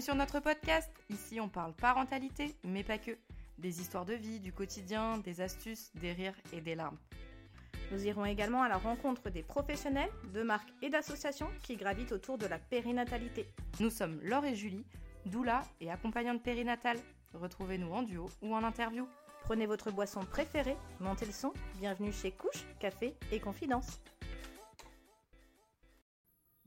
Bienvenue sur notre podcast. Ici, on parle parentalité, mais pas que. Des histoires de vie, du quotidien, des astuces, des rires et des larmes. Nous irons également à la rencontre des professionnels, de marques et d'associations qui gravitent autour de la périnatalité. Nous sommes Laure et Julie, doula et accompagnante périnatale. Retrouvez-nous en duo ou en interview. Prenez votre boisson préférée, montez le son. Bienvenue chez Couche, Café et Confidence.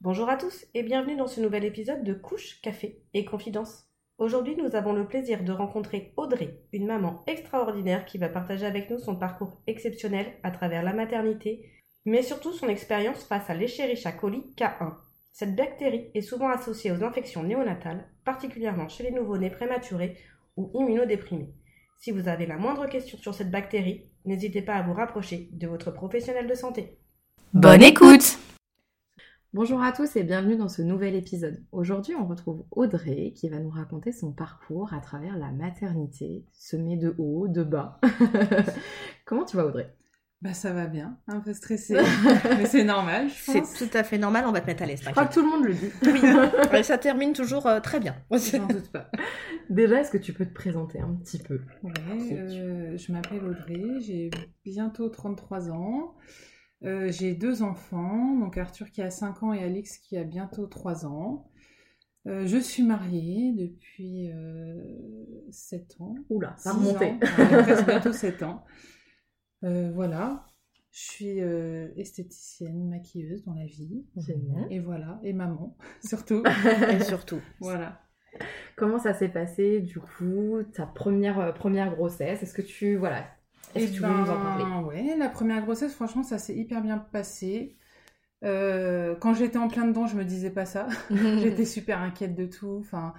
Bonjour à tous et bienvenue dans ce nouvel épisode de Couche, Café et Confidence. Aujourd'hui, nous avons le plaisir de rencontrer Audrey, une maman extraordinaire qui va partager avec nous son parcours exceptionnel à travers la maternité, mais surtout son expérience face à l'Escherichia coli K1. Cette bactérie est souvent associée aux infections néonatales, particulièrement chez les nouveau-nés prématurés ou immunodéprimés. Si vous avez la moindre question sur cette bactérie, n'hésitez pas à vous rapprocher de votre professionnel de santé. Bonne écoute Bonjour à tous et bienvenue dans ce nouvel épisode. Aujourd'hui, on retrouve Audrey qui va nous raconter son parcours à travers la maternité, semée de haut, de bas. Comment tu vas Audrey? Bah ça va bien, un peu stressée, mais c'est normal, je pense. C'est tout à fait normal, on va te mettre à l'aise. Je crois que tout le monde le dit. Oui, ça termine toujours euh, très bien. J'en doute pas. Déjà, est-ce que tu peux te présenter un petit peu? Ouais, euh, je m'appelle Audrey, j'ai bientôt 33 ans. Euh, j'ai deux enfants, donc Arthur qui a 5 ans et Alix qui a bientôt 3 ans. Euh, je suis mariée depuis 7 ans. Oula, ça a remonté. presque bientôt 7 ans. voilà. Je suis esthéticienne, maquilleuse dans la vie. Génial. Et voilà, et maman, surtout. et surtout. Voilà. Comment ça s'est passé, du coup, ta première, première grossesse? Est-ce que tu, voilà, est-ce que tu veux nous en parler? ben, Ouais, la première grossesse, franchement, ça s'est hyper bien passé. Euh, quand j'étais en plein dedans, je me disais pas ça. j'étais super inquiète de tout. Enfin,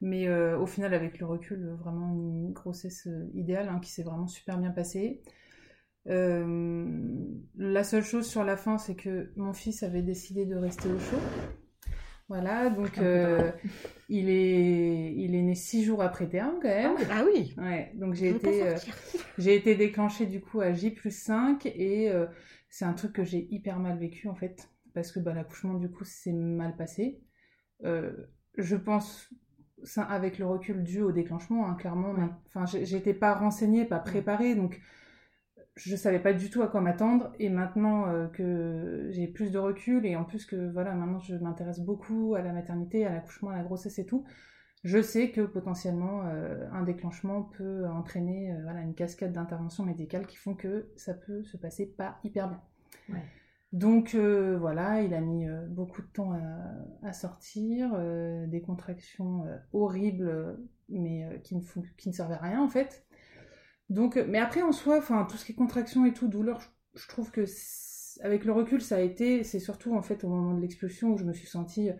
mais euh, au final, avec le recul, vraiment une grossesse euh, idéale hein, qui s'est vraiment super bien passée. la seule chose sur la fin, c'est que mon fils avait décidé de rester au chaud. Voilà, donc euh, il, est, il est né six jours après terme quand même. Ah, ah oui Ouais, donc j'ai été, euh, j'ai été déclenchée du coup à J plus 5 et euh, c'est un truc que j'ai hyper mal vécu en fait, parce que bah, l'accouchement du coup s'est mal passé. je pense, ça, avec le recul dû au déclenchement, hein, clairement, enfin j'étais pas renseignée, pas préparée, donc je savais pas du tout à quoi m'attendre et maintenant euh, que j'ai plus de recul et en plus que voilà maintenant je m'intéresse beaucoup à la maternité, à l'accouchement, à la grossesse et tout, je sais que potentiellement euh, un déclenchement peut entraîner euh, voilà une cascade d'interventions médicales qui font que ça peut se passer pas hyper bien. Donc voilà, il a mis beaucoup de temps à, sortir, des contractions horribles mais qui ne, qui ne servaient à rien en fait. Donc, mais après en soi, enfin tout ce qui est contraction et tout, douleur, je, trouve que avec le recul, ça a été, c'est surtout en fait au moment de l'expulsion où je me suis sentie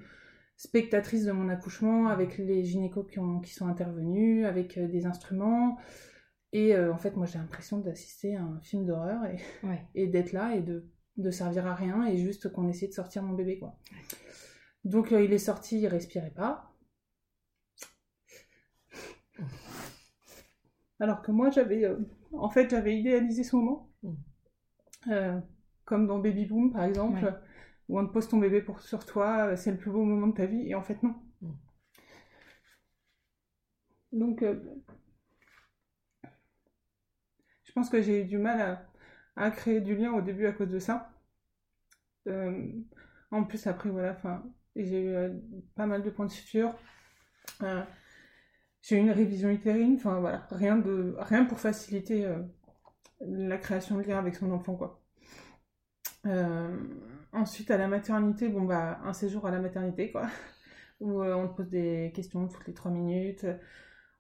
spectatrice de mon accouchement avec les gynécos qui, ont, qui sont intervenus, avec euh, des instruments. Et euh, en fait, moi j'ai l'impression d'assister à un film d'horreur et, et d'être là et de, de servir à rien et juste qu'on essaie de sortir mon bébé quoi. Donc euh, il est sorti, il respirait pas. Alors que moi, j'avais, euh, en fait, j'avais idéalisé ce moment. Mm. Euh, comme dans Baby Boom, par exemple, où on te pose ton bébé pour, sur toi, euh, c'est le plus beau moment de ta vie, et en fait, non. Mm. Donc, je pense que j'ai eu du mal à, créer du lien au début à cause de ça. en plus, après, voilà, j'ai eu pas mal de points de suture j'ai eu une révision utérine, enfin voilà, rien, de, rien pour faciliter euh, la création de lien avec son enfant, quoi. Euh, ensuite, à la maternité, bon bah, un séjour à la maternité, quoi, où euh, on te pose des questions toutes les trois minutes,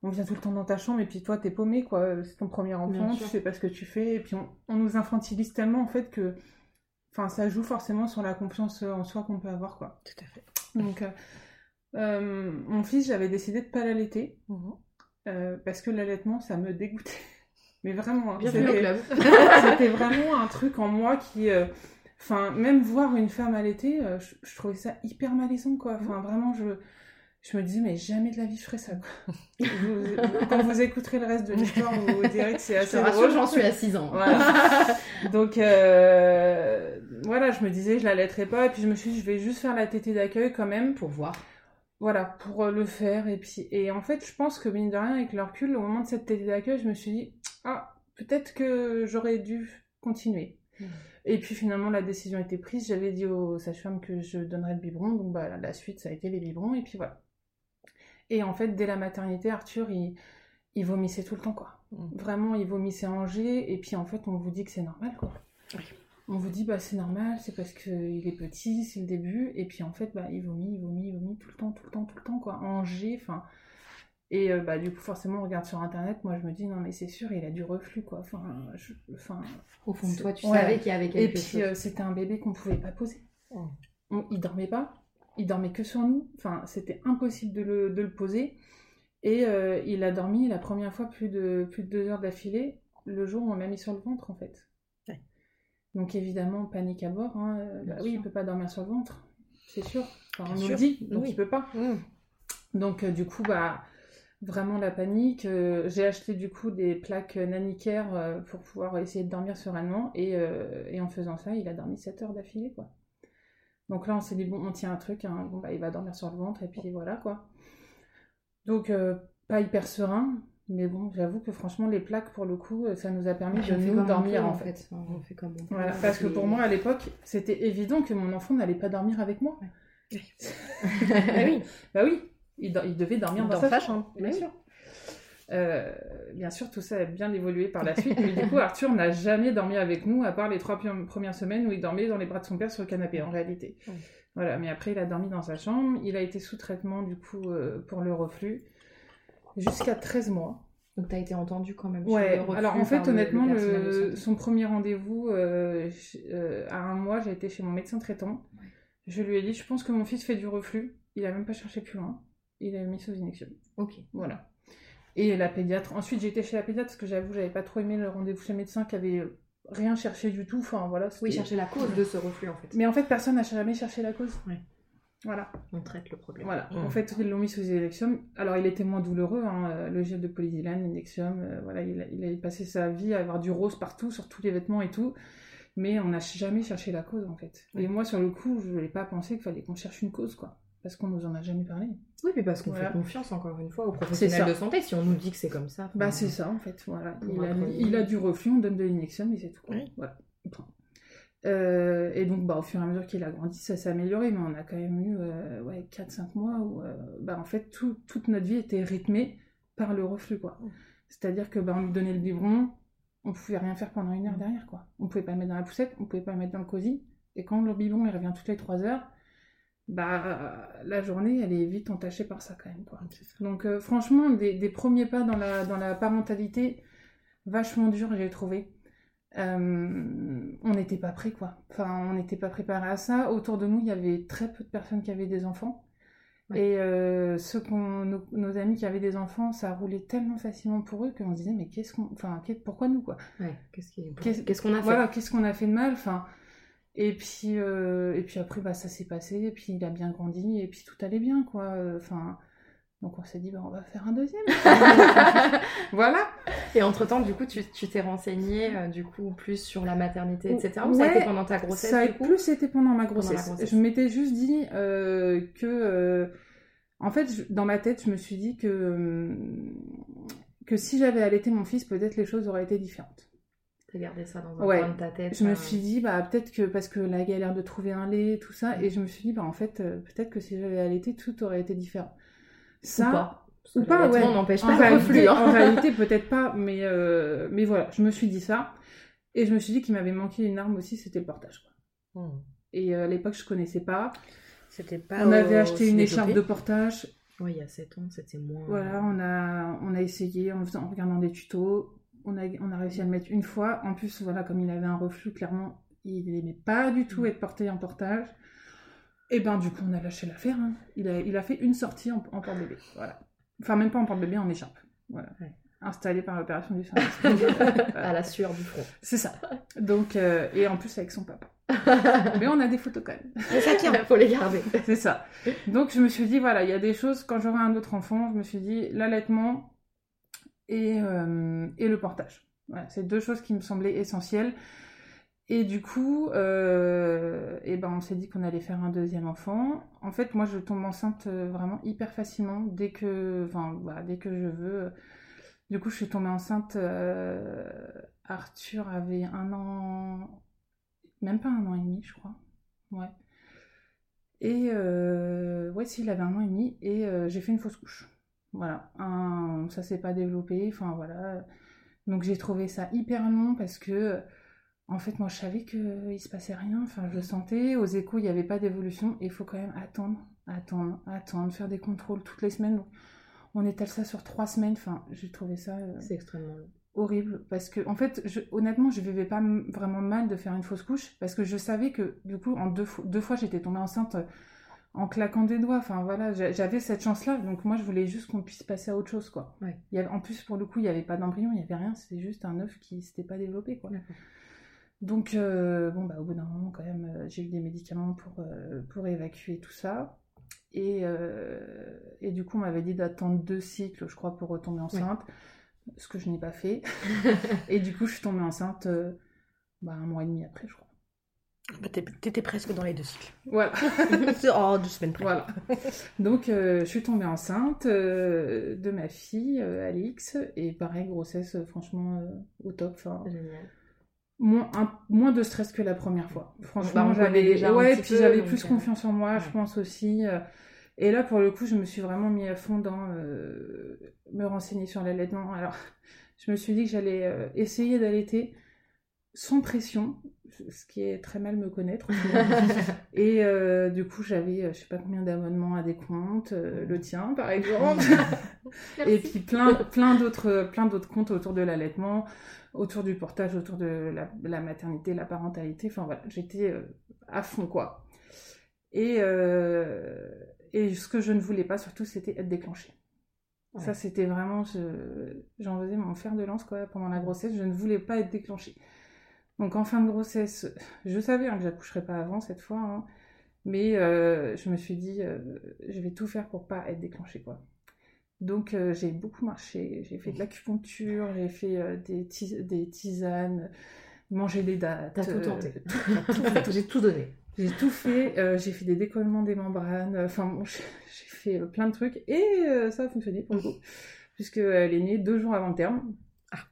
on vient tout le temps dans ta chambre, et puis toi, t'es paumé, quoi, c'est ton premier enfant, tu sais pas ce que tu fais, et puis on, on nous infantilise tellement, en fait, que, enfin, ça joue forcément sur la confiance en soi qu'on peut avoir, quoi. Tout à fait. Donc, euh, mon fils, j'avais décidé de pas l'allaiter mhm. euh, parce que l'allaitement, ça me dégoûtait. Mais vraiment, hein, c'était vraiment un truc en moi qui, euh, enfin, même voir une femme allaiter, je, trouvais ça hyper malaisant, quoi. Enfin, vraiment, je, je me disais, mais jamais de la vie je ferais ça. Quoi. quand vous écouterez le reste de l'histoire, vous direz que c'est assez drôle. J'en suis à 6 ans. Donc voilà, je me disais, je la laiterai pas. Et puis je me suis dit, je vais juste faire la tétée d'accueil quand même. Pour voir. Voilà, pour le faire. Et puis, et en fait, je pense que mine de rien, avec le recul, au moment de cette tétée d'accueil, je me suis dit, ah, peut-être que j'aurais dû continuer. Mmh. Et puis finalement, la décision a été prise. J'avais dit aux sages-femmes que je donnerais le biberon, donc bah, la suite, ça a été les biberons, et puis voilà. Et en fait, dès la maternité, Arthur, il, il vomissait tout le temps, quoi. Mmh. Vraiment, il vomissait en G, et puis en fait, on vous dit que c'est normal, quoi. Oui. On vous dit, bah c'est normal, c'est parce qu'il est petit, c'est le début, et puis en fait, bah il vomit, il vomit, il vomit tout le temps, tout le temps, tout le temps, quoi. En G, enfin. Et euh, bah, du coup, forcément, on regarde sur internet. Moi, je me dis, non, mais c'est sûr, il a du reflux, quoi. Enfin, je- enfin Au fond de toi, tu Ouais. savais qu'il y avait et quelque puis, chose. euh, c'était un bébé qu'on pouvait pas poser. Oh. On- il dormait pas, il dormait que sur nous. Enfin, c'était impossible de le, de le poser. Et euh, il a dormi la première fois plus de, plus de deux heures d'affilée, le jour où on l'a mis sur le ventre, en fait. Donc, évidemment, panique à bord. hein. Euh, bah oui, il peut pas dormir sur le ventre, c'est sûr. Enfin, on nous le dit, donc Oui. il peut pas. Mmh. Donc euh, du coup, bah, vraiment la panique. Euh, j'ai acheté du coup des plaques Nanicare euh, pour pouvoir essayer de dormir sereinement. Et, et en faisant ça, il a dormi 7 heures d'affilée, quoi. Donc là, on s'est dit, bon, on tient un truc, hein. bon, bah, il va dormir sur le ventre, et puis voilà, quoi. Donc, pas hyper serein, mais bon, j'avoue que franchement, les plaques, pour le coup, euh, ça nous a permis de nous dormir, en fait. On fait comme on. Voilà, parce que pour moi, à l'époque, c'était évident que mon enfant n'allait pas dormir avec moi. Ah oui, Bah oui, il, do- il devait dormir dans, dans sa chambre. chambre. Bien Oui. sûr. Euh, bien sûr, tout ça a bien évolué par la suite, mais du coup, Arthur n'a jamais dormi avec nous, à part les trois premières semaines où il dormait dans les bras de son père sur le canapé, en réalité. Ouais. Voilà, mais après, il a dormi dans sa chambre, il a été sous traitement, du coup, euh, pour le reflux, jusqu'à 13 mois. Donc t'as été entendu quand même. sur Ouais, le reflux alors en fait, le- le honnêtement, le- son premier rendez-vous, euh, euh, à un mois, j'ai été chez mon médecin traitant. Ouais. Je lui ai dit, je pense que mon fils fait du reflux. Il a même pas cherché plus loin. Il a mis sous inexion. Ok. Voilà. Et la pédiatre. Ensuite, j'ai été chez la pédiatre parce que j'avoue, j'avais pas trop aimé le rendez-vous chez le médecin qui avait rien cherché du tout. Enfin, voilà. Oui, chercher la cause de ce reflux en fait. Mais en fait, personne n'a jamais cherché la cause. Ouais. Voilà. On traite le problème. Voilà. Mm. En fait, ils l'ont mis sous Inexium. Alors, il était moins douloureux, hein, le gel de polydylane, Inexium. euh, voilà, il a, il a passé sa vie à avoir du rose partout, sur tous les vêtements et tout. Mais on n'a jamais cherché la cause, en fait. Et moi, sur le coup, je n'avais pas pensé qu'il fallait qu'on cherche une cause, quoi. Parce qu'on nous en a jamais parlé. Oui, puis parce qu'on Voilà. fait confiance encore une fois aux professionnels de santé. Si on nous dit que c'est comme ça. Bah, c'est ça, en fait. Voilà. Il a, il a du reflux, on donne de l'Inexium et c'est tout. Oui. Voilà. Euh, et donc, bah, au fur et à mesure qu'il a grandi, ça s'est amélioré, mais on a quand même eu euh, ouais, 4-5 mois où, euh, bah, en fait, tout- toute notre vie était rythmée par le reflux, quoi. C'est-à-dire que, bah, on lui donnait le biberon, on pouvait rien faire pendant une heure derrière, quoi. On pouvait pas le mettre dans la poussette, on pouvait pas le mettre dans le cosy, et quand le biberon, il revient toutes les 3 heures, bah, la journée, elle est vite entachée par ça, quand même, quoi. Donc franchement, des, des premiers pas dans la, dans la parentalité, vachement durs, j'ai trouvé. Euh, on n'était pas prêts, quoi. Enfin, on n'était pas préparés à ça. Autour de nous, il y avait très peu de personnes qui avaient des enfants. Ouais. Et euh, ceux qu'on, nos, nos amis qui avaient des enfants, ça roulait tellement facilement pour eux qu'on se disait, mais qu'est-ce qu'on... Enfin, pourquoi nous, quoi? Ouais, qu'est-ce qu'on a fait? voilà, qu'est-ce qu'on a fait de mal enfin, et, puis, euh, et puis après, bah, ça s'est passé, et puis il a bien grandi, et puis tout allait bien, quoi. Enfin, donc on s'est dit, bah, on va faire un deuxième. voilà. Et entre-temps, du coup, tu tu t'es renseigné euh, du coup plus sur la maternité, etc. Ou ça a été pendant ta grossesse ça a du coup plus été pendant ma Pendant grossesse. Je m'étais juste dit euh, que... euh, en fait, je- dans ma tête, je me suis dit que, que si j'avais allaité mon fils, peut-être les choses auraient été différentes. T'as gardé ça dans un Ouais. coin de ta tête. Je me suis dit, bah, peut-être que parce que la galère de trouver un lait, tout ça, et je me suis dit, bah, en fait, peut-être que si j'avais allaité, tout aurait été différent. Ça, Ou pas. Parce ou que pas, l'allaitement ouais. n'empêche en, pas le réalité, reflux. hein. en réalité, peut-être pas, mais, euh, mais voilà, je me suis dit ça. Et je me suis dit qu'il m'avait manqué une arme aussi, c'était le portage. Quoi. Mmh. Et euh, à l'époque, je connaissais pas. C'était pas. on avait acheté une écharpe de portage. Ouais, il y a 7 ans, c'était moins. Voilà, on a, on a essayé en, faisant, en regardant des tutos. On a, on a réussi à le mettre une fois. En plus, voilà, comme il avait un reflux, clairement, il n'aimait pas du tout être porté en portage. Et ben, du coup, on a lâché l'affaire. hein. Il, a, il a fait une sortie en, en porte-bébé. Voilà. Enfin, même pas en porte-bébé, en écharpe. Voilà. Ouais. Installé par l'opération du sein. à la sueur du front. C'est ça. Donc, euh, et en plus avec son papa. Mais on a des photos quand même. Mais ça tient. Faut les garder. C'est ça. Donc je me suis dit, voilà, il y a des choses, quand j'aurai un autre enfant, je me suis dit, l'allaitement et, euh, et le portage. Voilà, c'est deux choses qui me semblaient essentielles. Et du coup, euh, et ben on s'est dit qu'on allait faire un deuxième enfant. En fait, moi, je tombe enceinte euh, vraiment hyper facilement dès que, enfin, dès que je veux. Du coup, je suis tombée enceinte. euh, Arthur avait un an, même pas un an et demi, je crois. Ouais. Et euh, ouais, s'il avait un an et demi, et j'ai fait une fausse couche. Voilà, Un- ça s'est pas développé. Enfin voilà. Donc j'ai trouvé ça hyper long parce que en fait, moi, je savais qu'il se passait rien. Enfin, je le sentais. Aux échos, il n'y avait pas d'évolution. Et il faut quand même attendre, attendre, attendre, faire des contrôles toutes les semaines. Donc, on étale ça sur trois semaines. Enfin, j'ai trouvé ça euh, C'est extrêmement long. horrible. Parce que, en fait, je- honnêtement, je vivais pas vraiment mal de faire une fausse couche. Parce que je savais que, du coup, en deux, fois- deux fois, j'étais tombée enceinte euh, en claquant des doigts. Enfin, voilà, j'a- j'avais cette chance-là. Donc, moi, je voulais juste qu'on puisse passer à autre chose, quoi. Ouais. Il y avait- en plus, pour le coup, il n'y avait pas d'embryon, il n'y avait rien. C'était juste un œuf qui s'était pas développé, quoi. Donc, euh, bon, bah, au bout d'un moment, quand même, euh, j'ai eu des médicaments pour, euh, pour évacuer tout ça. Et, et du coup, on m'avait dit d'attendre deux cycles, je crois, pour retomber enceinte, ce que je n'ai pas fait. et du coup, je suis tombée enceinte bah, un mois et demi après, je crois. Bah, t'es- T'étais presque dans les deux cycles. Voilà. oh, deux semaines près. voilà. Donc, je suis tombée enceinte de ma fille, Alix, et pareil, grossesse, franchement, au top. Génial. Moins, un- moins de stress que la première fois. Bah, Franchement, connaît j'avais déjà un ouais, puis j'avais plus euh, confiance en moi, je pense aussi. euh, et là, pour le coup, je me suis vraiment mis à fond dans euh, me renseigner sur l'allaitement. Alors, je me suis dit que j'allais euh, essayer d'allaiter sans pression, ce qui est très mal me connaître. et euh, du coup, j'avais, je sais pas combien d'abonnements à des comptes, le tien par exemple. Et puis plein, plein d'autres, plein d'autres comptes autour de l'allaitement, autour du portage, autour de la, de la maternité, la parentalité. Enfin voilà, j'étais euh, à fond quoi. Et, euh, et ce que je ne voulais pas surtout, c'était être déclenchée. Ouais. Ça, c'était vraiment, je- j'en faisais mon fer de lance quoi pendant la grossesse. Je ne voulais pas être déclenchée. Donc en fin de grossesse, je savais hein, que j'accoucherais pas avant cette fois, hein, mais euh, je me suis dit, euh, je vais tout faire pour pas être déclenchée quoi. Donc euh, j'ai beaucoup marché, j'ai fait de l'acupuncture, j'ai fait euh, des, tis- des tisanes, mangé des dates. T'as tout euh, tenté. J'ai tout donné. J'ai tout fait, euh, j'ai fait des décollements des membranes, enfin bon, j'ai fait plein de trucs et ça a fonctionné pour le coup, puisqu'elle est née deux jours avant le terme.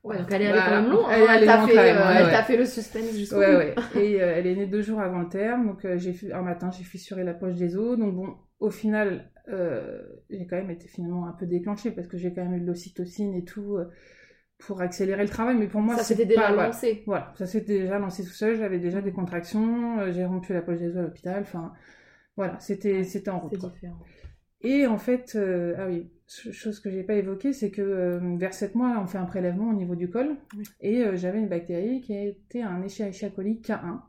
Ouais, donc elle est allée Voilà. quand même long. Elle Elle t'a fait, euh, ouais, fait le suspense jusqu'au Ouais, bout. ouais. Et euh, elle est née deux jours avant le terme, donc euh, j'ai un matin, j'ai fissuré la poche des os. Donc bon, au final, euh, j'ai quand même été finalement un peu déclenchée parce que j'ai quand même eu de l'ocytocine et tout euh, pour accélérer le travail. Mais pour moi, Ça s'était déjà pas- lancé. Voilà, ça s'était déjà lancé tout seul. J'avais déjà des contractions, euh, j'ai rompu la poche des os à l'hôpital. Enfin, voilà, c'était c'était en route. Différent. Et en fait, ah oui, ch- chose que j'ai pas évoquée, c'est que vers 7 mois, on fait un prélèvement au niveau du col, Oui. et j'avais une bactérie qui était un Escherichia coli K1.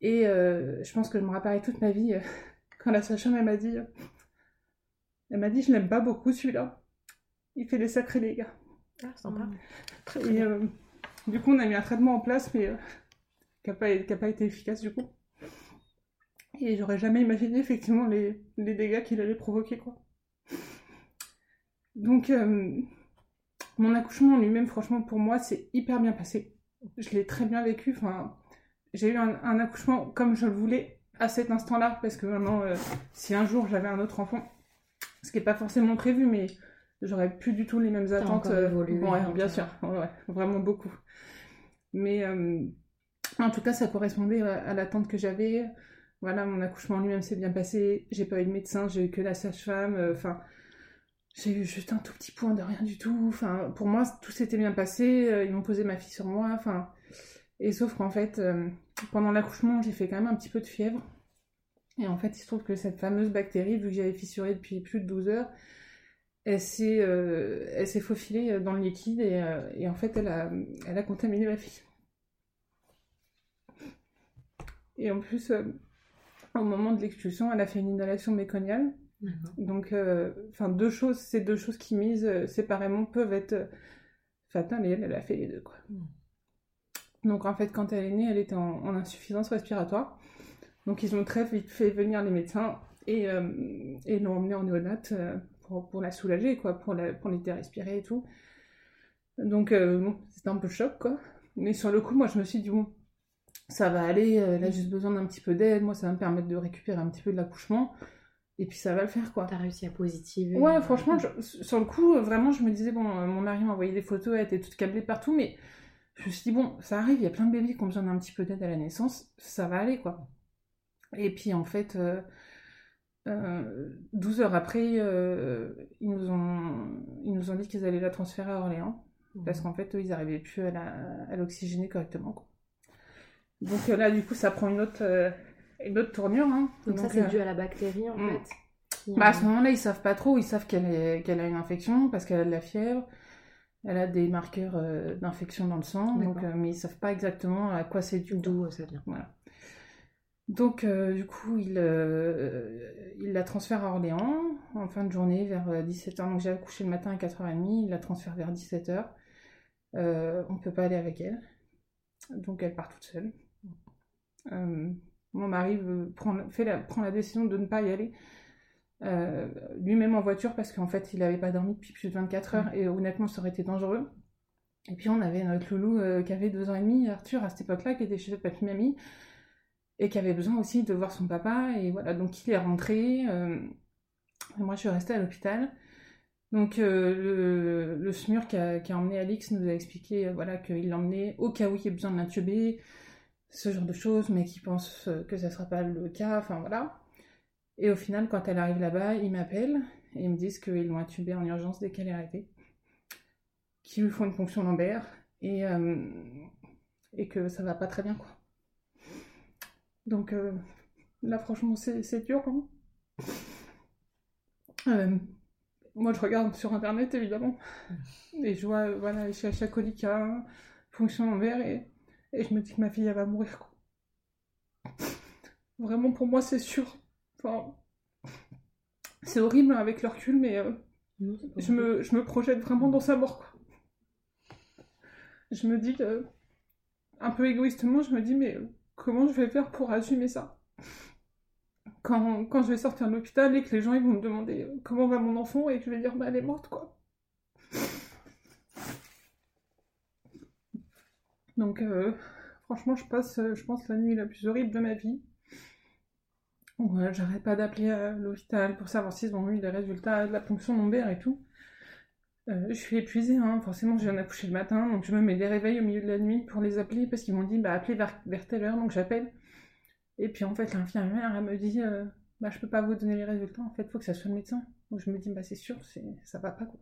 Et je pense que je me rappellerai toute ma vie quand la sage-femme m'a dit, elle m'a dit, je n'aime pas beaucoup celui-là. Il fait des sacrés dégâts. Ah, sympa. Très, très Et euh, du coup, on a mis un traitement en place, mais euh, qui n'a pas, été efficace du coup. Et j'aurais jamais imaginé effectivement les, les dégâts qu'il allait provoquer, quoi. Donc, euh, mon accouchement en lui-même, franchement, pour moi, c'est hyper bien passé. Je l'ai très bien vécu. Enfin, j'ai eu un, un accouchement comme je le voulais à cet instant-là, parce que vraiment, si un jour j'avais un autre enfant, ce qui n'est pas forcément prévu, mais j'aurais plus du tout les mêmes attentes. ouais, donc, bien euh, sûr, ouais, vraiment beaucoup. Mais euh, en tout cas, ça correspondait à, à l'attente que j'avais. Voilà, mon accouchement en lui-même s'est bien passé. J'ai pas eu de médecin, j'ai eu que la sage-femme. euh, Enfin, j'ai eu juste un tout petit point de rien du tout. Enfin, pour moi, tout s'était bien passé. euh, Ils m'ont posé ma fille sur moi. Enfin, et sauf qu'en fait, euh, pendant l'accouchement, j'ai fait quand même un petit peu de fièvre. Et en fait, il se trouve que cette fameuse bactérie, vu que j'avais fissuré depuis plus de 12 heures, elle s'est euh, elle s'est faufilée dans le liquide et, euh, et en fait, elle a, elle a contaminé ma fille. Et en plus, euh, au moment de l'expulsion, elle a fait une inhalation méconiale. D'accord. Donc, euh, enfin, deux choses, ces deux choses qui mises euh, séparément peuvent être euh, fatales et elle, elle a fait les deux, quoi. Mm. Donc, en fait, quand elle est née, elle était en, en insuffisance respiratoire. Donc, ils ont très vite fait venir les médecins et, euh, et l'ont emmenée en néonate euh, pour, pour la soulager, quoi, pour, la, pour l'aider à respirer et tout. Donc, euh, bon, c'était un peu choc, quoi. Mais sur le coup, moi, je me suis dit, bon, ça va aller, elle a juste besoin d'un petit peu d'aide, moi ça va me permettre de récupérer un petit peu de l'accouchement, et puis ça va le faire quoi. T'as réussi à positiver. Ouais, franchement, sur le coup, vraiment, je me disais, bon, mon mari m'a envoyé des photos, elle était toute câblée partout, mais je me suis dit, bon, ça arrive, il y a plein de bébés qui ont besoin d'un petit peu d'aide à la naissance, ça va aller quoi. Et puis en fait, 12 heures après, ils, nous ont, ils nous ont dit qu'ils allaient la transférer à Orléans. Parce mmh. qu'en fait, eux, ils n'arrivaient plus à l'oxygéner correctement. Quoi. Donc là, du coup, ça prend une autre, une autre tournure. Hein. Donc, ça, c'est dû à la bactérie, en mmh. fait. Bah, à ce moment-là, ils savent pas trop. Ils savent qu'elle a une infection parce qu'elle a de la fièvre. Elle a des marqueurs d'infection dans le sang. Donc, mais ils savent pas exactement à quoi c'est dû. D'où ça vient. Voilà. Donc, euh, du coup, il, euh, il, la transfère à Orléans en fin de journée vers 17h. Euh, Donc, j'ai accouché le matin à 4h30, il la transfère vers 17h. on ne peut pas aller avec elle. Donc, elle part toute seule. mon mari prend, fait la, prend la décision de ne pas y aller. lui-même en voiture parce qu'en fait, il n'avait pas dormi depuis plus de 24 heures et honnêtement, ça aurait été dangereux. Et puis, on avait notre loulou qui avait deux ans et demi, Arthur, à cette époque-là, qui était chez cette papy-mamie et qui avait besoin aussi de voir son papa. Et voilà, donc il est rentré. Euh, moi, je suis restée à l'hôpital. Donc euh, le, SMUR qui a, emmené Alix nous a expliqué euh, voilà, qu'il l'emmenait au cas où il y ait besoin de l'intuber, ce genre de choses, mais qui pense que ça ne sera pas le cas, enfin voilà. Et au final, quand elle arrive là-bas, ils m'appellent et ils me disent qu'ils l'ont intubée en urgence dès qu'elle est arrivée, qu'ils lui font une ponction lombaire et, et que ça va pas très bien quoi. Donc euh, là, franchement, c'est dur. Hein. Euh, moi, je regarde sur internet évidemment, et je vois, voilà, chez Chacolica, fonction envers, et, et je me dis que ma fille, elle va mourir. Quoi. Vraiment, pour moi, c'est sûr. Enfin, c'est horrible avec le recul, mais euh, je, me, je me projette vraiment dans sa mort. Quoi. Je me dis que, un peu égoïstement, je me dis, mais comment je vais faire pour assumer ça quand, je vais sortir de l'hôpital et que les gens vont me demander euh, comment va mon enfant et que je vais dire bah elle est morte quoi. Donc euh, franchement je passe euh, je pense la nuit la plus horrible de ma vie. J'arrête pas d'appeler à l'hôpital pour savoir s'ils ont eu des résultats de la ponction lombaire et tout. Euh, je suis épuisée, hein. forcément je viens d'accoucher le matin, donc je me mets des réveils au milieu de la nuit pour les appeler parce qu'ils m'ont dit bah appelez vers, telle heure, donc j'appelle. Et puis en fait l'infirmière elle me dit euh, bah je peux pas vous donner les résultats, en fait faut que ça soit le médecin. Donc je me dis bah c'est sûr, c'est ça va pas quoi.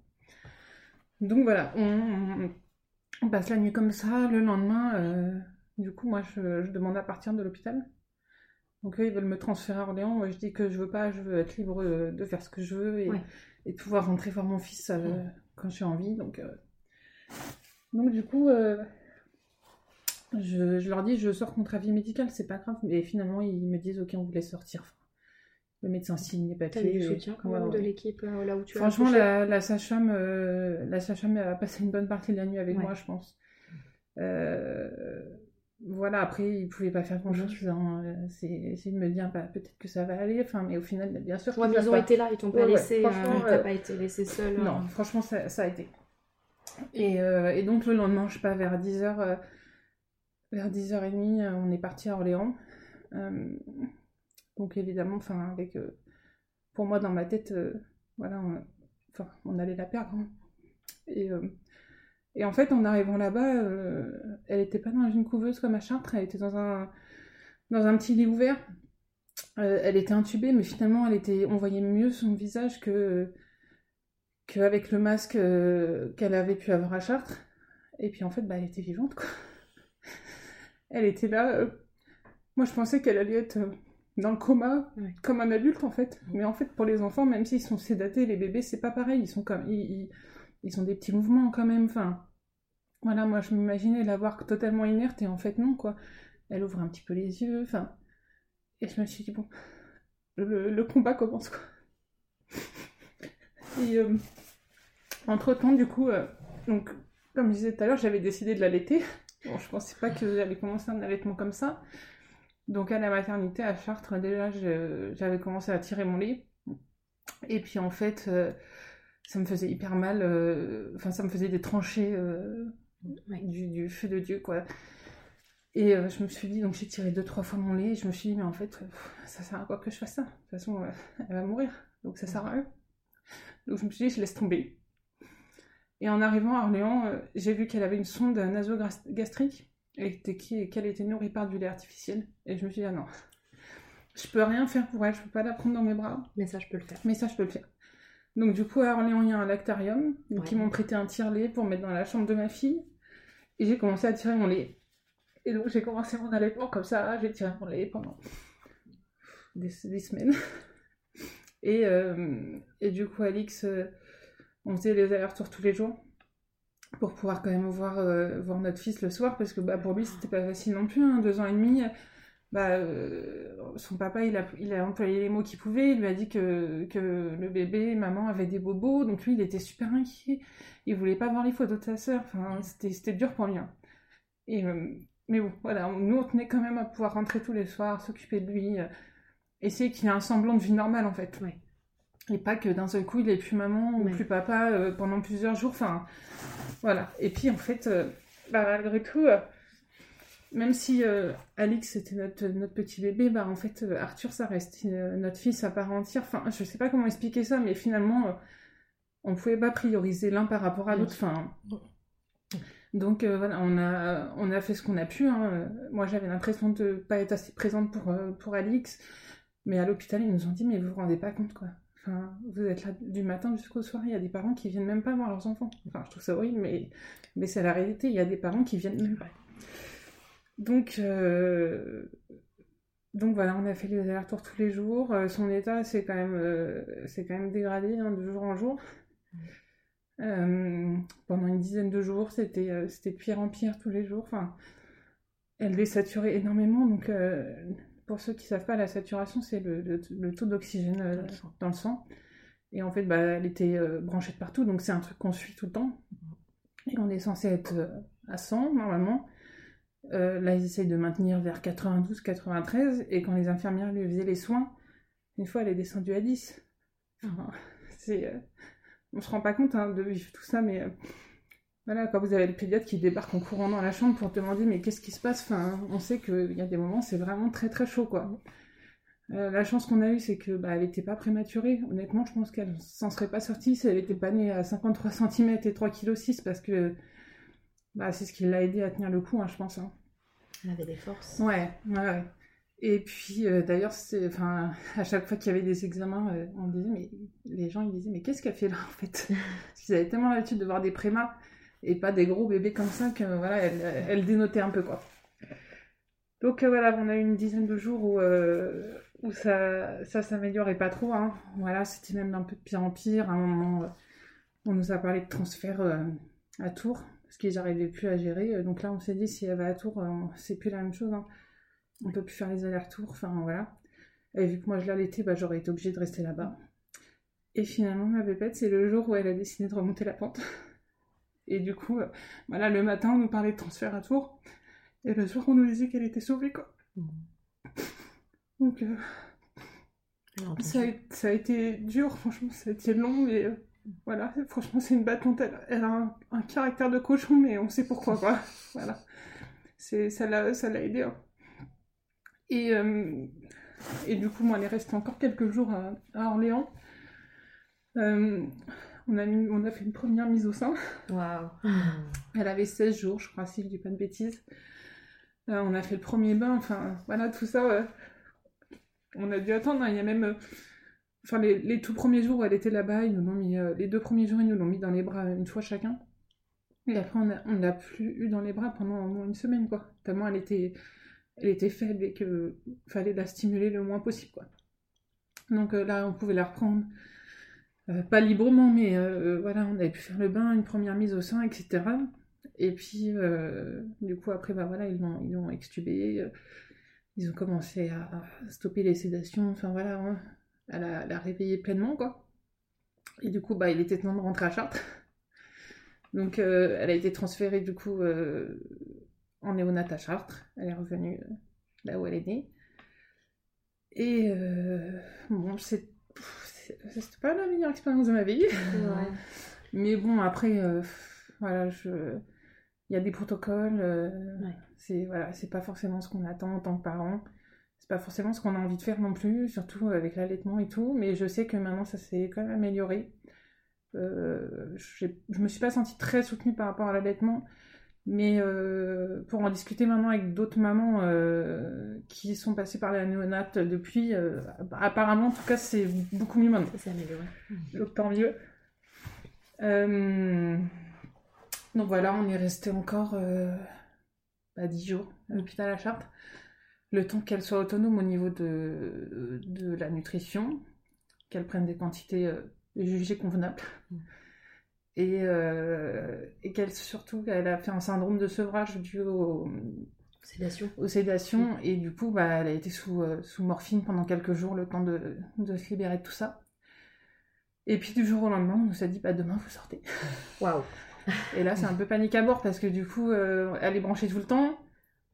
Donc voilà, on, passe la nuit comme ça, le lendemain, euh, du coup moi je, demande à partir de l'hôpital. Donc eux ils veulent me transférer à Orléans, moi je dis que je veux pas, je veux être libre de, faire ce que je veux et, et de pouvoir rentrer voir mon fils quand je suis en vie. Donc, euh, donc du coup, euh, je, leur dis, je sors contre avis médical, c'est pas grave. Mais finalement, ils me disent, ok, on voulait sortir. Le médecin signe les papiers. T'as du soutien quand même de l'équipe euh, là où tu Franchement, la, la sage-femme a passé une bonne partie de la nuit avec moi, je pense. Voilà, après, ils pouvaient pas faire grand-chose. Hein. C'est de me dire, bah, peut-être que ça va aller. Enfin, mais au final, bien sûr. Ouais, mais ils ont été là, ils t'ont pas laissé. Franchement, t'as pas été laissé seul. Non, hein. franchement, ça, ça, a été. Et, euh, et, donc, le lendemain, je sais pas, vers 10h, euh, vers 10h30, euh, on est parti à Orléans. donc, évidemment, enfin, avec. pour moi, dans ma tête, voilà, on, allait la perdre. Hein. Et et en fait, en arrivant là-bas, euh, elle n'était pas dans une couveuse comme à Chartres, elle était dans un, dans un petit lit ouvert. Euh, elle était intubée, mais finalement, elle était, on voyait mieux son visage que qu'avec le masque euh, qu'elle avait pu avoir à Chartres. Et puis en fait, bah, elle était vivante, quoi. elle était là. Moi, je pensais qu'elle allait être dans le coma, comme un adulte, en fait. Mais en fait, pour les enfants, même s'ils sont sédatés, les bébés, c'est pas pareil. Ils sont comme, ils, ils ont des petits mouvements quand même. Enfin, voilà, moi je m'imaginais la voir totalement inerte et en fait non, quoi. Elle ouvre un petit peu les yeux, enfin. Et je me suis dit, bon, le, combat commence, quoi. et euh, entre temps, du coup, euh, donc, comme je disais tout à l'heure, j'avais décidé de l'allaiter. Bon, je pensais pas que j'allais commencer un allaitement comme ça. Donc à la maternité à Chartres, déjà, j'avais commencé à tirer mon lait. Et puis en fait, euh, ça me faisait hyper mal. Enfin, ça me faisait des tranchées du, feu de Dieu, quoi. Et euh, je me suis dit, donc j'ai tiré deux, trois fois mon lait, et je me suis dit, mais en fait, ça sert à quoi que je fasse ça? De toute façon, elle va mourir, donc ça sert à rien. Donc je me suis dit, je laisse tomber. Et en arrivant à Orléans, j'ai vu qu'elle avait une sonde nasogastrique et qu'elle était nourrie par du lait artificiel. Et je me suis dit, ah non, je peux rien faire pour elle, je peux pas la prendre dans mes bras. Mais ça, je peux le faire. Mais ça, je peux le faire. Donc du coup, à Orléans, il y a un lactarium. Donc ils m'ont prêté un tire-lait pour mettre dans la chambre de ma fille. Et j'ai commencé à tirer mon lait. Et donc j'ai commencé mon allaitement comme ça. J'ai tiré mon lait pendant des, semaines. Et, euh, et, du coup, Alix, euh, on faisait les allers-retours tous les jours pour pouvoir quand même voir, euh, voir notre fils le soir. Parce que bah, pour lui, c'était pas facile non plus. Hein, deux ans et demi bah, euh, son papa, il a, il a employé les mots qu'il pouvait. Il lui a dit que, que le bébé, maman avait des bobos. Donc lui, il était super inquiet. Il voulait pas voir les photos de sa sœur. Enfin, c'était dur pour lui. Hein. Et, euh, mais bon, voilà, nous, on tenait quand même à pouvoir rentrer tous les soirs, s'occuper de lui, euh, essayer qu'il ait un semblant de vie normale, en fait. Ouais. Et pas que d'un seul coup, il ait plus maman ou plus papa pendant plusieurs jours. Enfin, voilà. Et puis, en fait, bah, malgré tout même si euh, Alix était notre, notre, petit bébé, bah en fait euh, Arthur ça reste euh, notre fils à part entière. Enfin, je sais pas comment expliquer ça, mais finalement on pouvait pas prioriser l'un par rapport à l'autre. Enfin, donc voilà, on a on a fait ce qu'on a pu. Hein. Moi j'avais l'impression de pas être assez présente pour pour Alix, mais à l'hôpital ils nous ont dit mais vous vous rendez pas compte quoi. Enfin, vous êtes là du matin jusqu'au soir, il y a des parents qui viennent même pas voir leurs enfants. Enfin, je trouve ça horrible, mais, mais c'est la réalité. Il y a des parents qui viennent même pas. Donc, euh, donc voilà, on a fait les allers-retours tous les jours. Euh, son état s'est quand même, euh, quand même dégradé hein, de jour en jour. pendant une dizaine de jours, c'était c'était pire en pire tous les jours. Enfin, elle désaturait énormément. Donc, pour ceux qui ne savent pas, la saturation, c'est le, le, taux d'oxygène dans le sang. Et en fait, bah, elle était branchée de partout. Donc, c'est un truc qu'on suit tout le temps. Et on est censé être à 100 normalement. Euh, là, ils essayent de maintenir vers 92-93, et quand les infirmières lui faisaient les soins, une fois, elle est descendue à 10. Enfin, c'est, euh, on se rend pas compte hein, de vivre tout ça, mais euh, voilà, quand vous avez le pédiatre qui débarque en courant dans la chambre pour demander mais qu'est-ce qui se passe, enfin, on sait qu'il y a des moments, c'est vraiment très très chaud, quoi. la chance qu'on a eue, c'est que bah, elle n'était pas prématurée. Honnêtement, je pense qu'elle s'en serait pas sortie si elle n'était pas née à 53 cm et 3,6 kg parce que bah, c'est ce qui l'a aidé à tenir le coup, hein, je pense. Hein. Elle avait des forces. Ouais, ouais. Et puis, euh, d'ailleurs, enfin, à chaque fois qu'il y avait des examens, euh, on disait, mais les gens ils disaient, mais qu'est-ce qu'elle fait là en fait? Parce qu'ils avaient tellement l'habitude de voir des prémas et pas des gros bébés comme ça que voilà, elle, elle dénotait un peu quoi. Donc euh, voilà, on a eu une dizaine de jours où, où ça, ça s'améliorait pas trop. Hein. Voilà, c'était même un peu de pire en pire. À un moment, on nous a parlé de transfert à Tours parce qu'ils n'arrivaient plus à gérer. Euh, donc là, on s'est dit, si elle va à Tours, euh, c'est plus la même chose. Hein. On peut plus faire les allers-retours. Enfin, voilà. Et vu que moi, je l'allaitais, bah, j'aurais été obligée de rester là-bas. Et finalement, ma bébête, c'est le jour où elle a décidé de remonter la pente. Et du coup, euh, voilà, le matin, on nous parlait de transfert à Tours. Et le soir, on nous disait qu'elle était sauvée, quoi. Mmh. Donc, ça, a, été dur, franchement, ça a été long, mais voilà, franchement, c'est une battante. Elle, a un, caractère de cochon, mais on sait pourquoi, quoi. voilà. C'est, ça, l'a, ça l'a aidé. Hein. Et, euh, et du coup, moi, elle est restée encore quelques jours à, Orléans. Euh, on, a on a fait une première mise au sein. Waouh Elle avait 16 jours, je crois, si je dis pas de bêtises. Euh, on a fait le premier bain, enfin, voilà, tout ça. on a dû attendre. Hein. Il y a même Enfin, les, tout premiers jours où elle était là-bas, ils nous l'ont mis. Euh, les deux premiers jours, ils nous l'ont mis dans les bras une fois chacun. Et après, on ne l'a plus eu dans les bras pendant au moins une semaine, quoi. Tellement elle était, elle était faible et qu'il fallait la stimuler le moins possible, quoi. Donc euh, là, on pouvait la reprendre. Euh, pas librement, mais voilà, on avait pu faire le bain, une première mise au sein, etc. Et puis, du coup, après, bah voilà, ils l'ont ils ont extubé. ils ont commencé à stopper les sédations. Enfin voilà, hein elle a, elle réveillé pleinement, quoi. Et du coup, bah, il était temps de rentrer à Chartres. Donc, euh, elle a été transférée, du coup, euh, en néonat à Chartres. Elle est revenue euh, là où elle est née. Et bon, c'est c'était pas la meilleure expérience de ma vie. Mais bon, après, voilà, je il y a des protocoles. Ouais. C'est voilà, c'est pas forcément ce qu'on attend en tant que parent. C'est pas forcément ce qu'on a envie de faire non plus, surtout avec l'allaitement et tout. Mais je sais que maintenant ça s'est quand même amélioré. Euh, je me suis pas sentie très soutenue par rapport à l'allaitement, mais euh, pour en discuter maintenant avec d'autres mamans euh, qui sont passées par la néonate depuis, euh, apparemment en tout cas c'est beaucoup mieux maintenant. Ça s'est amélioré. Donc tant mieux. Donc voilà, on est resté encore bah, 10 jours à l'hôpital à Chartres. Le temps qu'elle soit autonome au niveau de, de la nutrition, qu'elle prenne des quantités euh, jugées convenables. Mm. Et, euh, et qu'elle surtout, elle a fait un syndrome de sevrage dû au, Sédation. aux sédations et du coup bah, elle a été sous, euh, sous morphine pendant quelques jours le temps de, de se libérer de tout ça. Et puis du jour au lendemain on nous a dit bah demain vous sortez. Waouh. Et là c'est un peu panique à bord parce que du coup euh, elle est branchée tout le temps,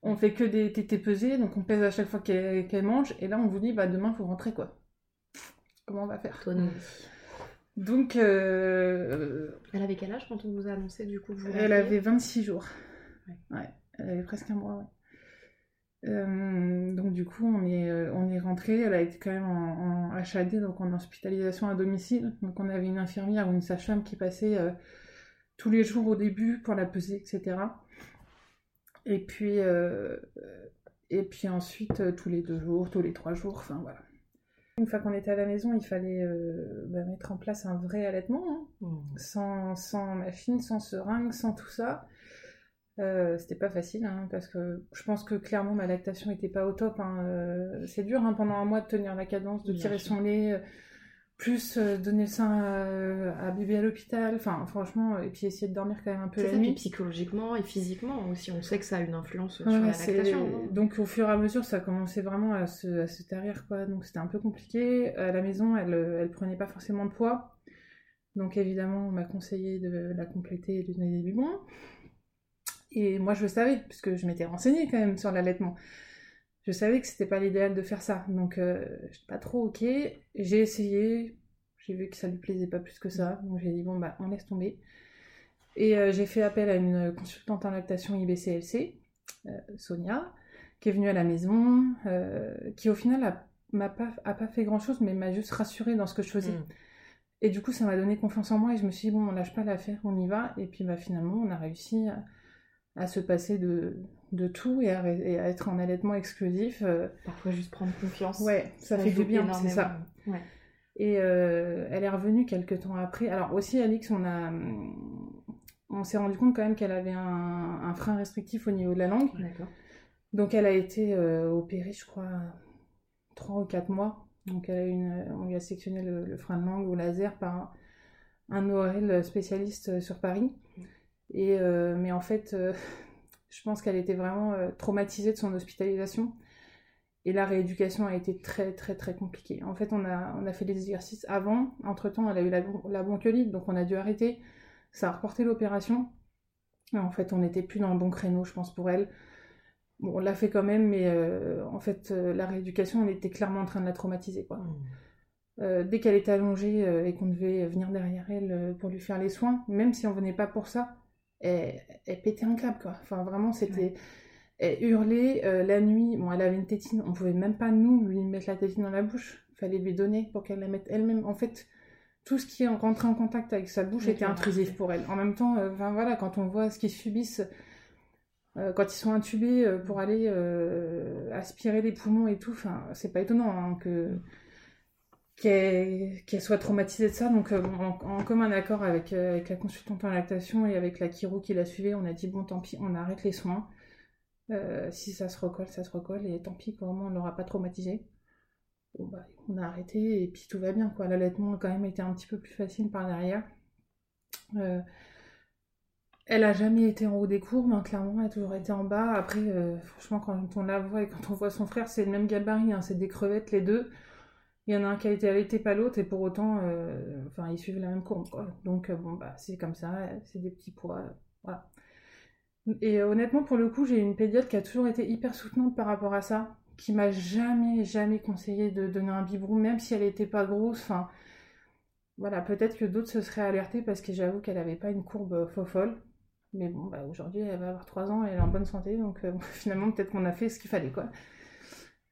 on fait que des tétés pesés donc on pèse à chaque fois qu'elle mange et là on vous dit bah demain faut rentrer quoi. Comment on va faire? Autonomie. Donc euh, Elle avait quel âge quand on vous a annoncé du coup vous Elle avait 26 jours. Ouais. Ouais, elle avait presque un mois, ouais. Euh, donc du coup, on est, euh, on est rentré. Elle a été quand même en, en HAD, donc en hospitalisation à domicile. Donc on avait une infirmière ou une sage-femme qui passait euh, tous les jours au début pour la peser, etc. Et puis, euh, et puis ensuite, euh, tous les deux jours, tous les trois jours, enfin voilà. Une fois qu'on était à la maison, il fallait euh, bah, mettre en place un vrai allaitement. hein Mmh. sans, sans machine, sans seringue, sans tout ça. Euh, c'était pas facile hein, parce que je pense que clairement ma lactation était pas au top. hein. C'est dur pendant un mois de tenir la cadence, de Bien tirer sûr. son lait, plus euh, donner le sein à, à bébé à l'hôpital. Enfin, franchement, et puis essayer de dormir quand même un peu la ça, puis nuit. psychologiquement et physiquement aussi, on sait que ça a une influence Ouais, sur la lactation. Donc au fur et à mesure, ça commençait vraiment à se, à se tarir, quoi. Donc c'était un peu compliqué. À la maison, elle, euh, elle prenait pas forcément de poids. Donc évidemment, on m'a conseillé de la compléter et de donner des biberons. Et moi, je le savais, puisque je m'étais renseignée quand même sur l'allaitement. Je savais que c'était pas l'idéal de faire ça. Donc euh, pas trop ok. J'ai essayé. J'ai vu que ça lui plaisait pas plus que ça. Donc j'ai dit, bon, bah, on laisse tomber. Et euh, j'ai fait appel à une consultante en lactation IBCLC euh, Sonia, qui est venue à la maison, euh, qui au final m'a pas, a pas fait grand chose, mais m'a juste rassurée dans ce que je faisais. Mm. Et du coup, ça m'a donné confiance en moi et je me suis dit, bon, on lâche pas l'affaire, on y va. Et puis bah, finalement, on a réussi à, à se passer de, de tout et à, et à être en allaitement exclusif. euh, Parfois juste prendre confiance. ouais, ça, fait du bien, c'est ça. Ouais. Et euh, elle est revenue quelques temps après. Alors aussi, Alix, on a, on s'est rendu compte quand même qu'elle avait un, un frein restrictif au niveau de la langue. D'accord. Donc elle a été euh, opérée, je crois, trois ou quatre mois. Donc elle a une, on lui a sectionné le, le frein de langue au laser par un, un ORL spécialiste euh, sur Paris. Et, euh, mais en fait, euh, je pense qu'elle était vraiment euh, traumatisée de son hospitalisation. Et la rééducation a été très très très compliquée. En fait, on a, on a fait des exercices avant. Entre-temps, elle a eu la, la bronchiolite, donc on a dû arrêter. Ça a reporté l'opération. En fait, on n'était plus dans le bon créneau, je pense, pour elle. Bon, on l'a fait quand même, mais euh, en fait, euh, la rééducation, on était clairement en train de la traumatiser. Quoi. Mm. Euh, dès qu'elle était allongée et qu'on devait venir derrière elle pour lui faire les soins, même si on venait pas pour ça, elle, elle pétait un câble, quoi. Enfin, vraiment, c'était... Elle hurlait euh, la nuit. Bon, elle avait une tétine. On pouvait même pas, nous, lui mettre la tétine dans la bouche. Fallait lui donner pour qu'elle la mette elle-même. En fait, tout ce qui rentrait en contact avec sa bouche était intrusif pour elle. En même temps, euh, enfin, voilà, quand on voit ce qu'ils subissent... euh, quand ils sont intubés pour aller euh, aspirer les poumons et tout, c'est pas étonnant hein, que qu'elle soit traumatisée de ça. Donc, euh, en, commun accord avec, euh, avec la consultante en lactation et avec la chiro qui la suivait, on a dit bon, tant pis, on arrête les soins. Euh, si ça se recolle, ça se recolle, et tant pis, quoi, au moins on l'aura pas traumatisé. Bon, bah, on a arrêté et puis tout va bien, quoi. L'allaitement a quand même été un petit peu plus facile par derrière. Elle a jamais été en haut des courbes, hein, clairement, elle a toujours été en bas. Après, franchement, quand on la voit et quand on voit son frère, c'est le même gabarit, hein, c'est des crevettes les deux. Il y en a un qui a été allaité, pas l'autre, et pour autant, euh, enfin, ils suivent la même courbe, quoi. Donc, euh, bon, bah, c'est comme ça, c'est des petits poids, euh, voilà. Et honnêtement, pour le coup, j'ai une pédiatre qui a toujours été hyper soutenante par rapport à ça, qui m'a jamais, jamais conseillé de donner un biberon, même si elle était pas grosse, enfin, voilà, peut-être que d'autres se seraient alertés parce que j'avoue qu'elle avait pas une courbe fofolle. Mais bon, bah, aujourd'hui, elle va avoir 3 ans et elle est en bonne santé, donc finalement, peut-être qu'on a fait ce qu'il fallait, quoi.